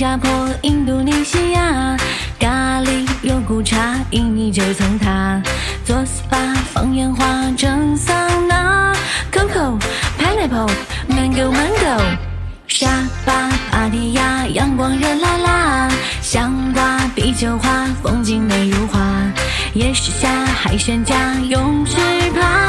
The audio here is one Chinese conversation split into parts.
加坡、印度尼西亚，咖喱、肉骨茶、印尼九层塔，做 SPA、放烟花、蒸桑拿，Coco、Pineapple、Mango Mango，沙巴、芭提雅，阳光热辣辣，香瓜、啤酒花，风景美如画，夜市下海鲜价，泳池趴，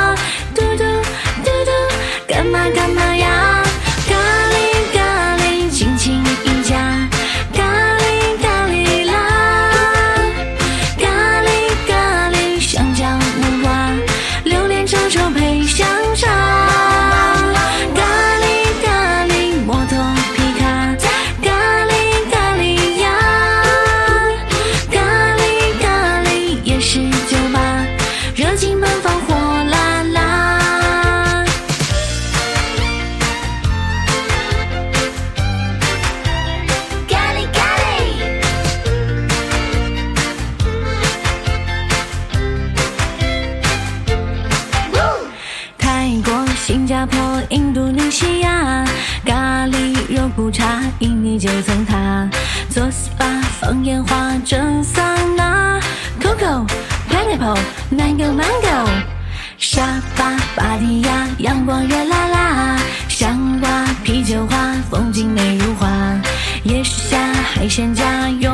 加坡、印度尼西亚，咖喱、肉骨茶、印尼九层塔，做 SPA、放烟花、蒸桑拿，Coco、Pineapple、Mango Mango，沙巴、芭提雅，阳光热辣辣，香瓜、啤酒花，风景美如画，夜市下海鲜价，泳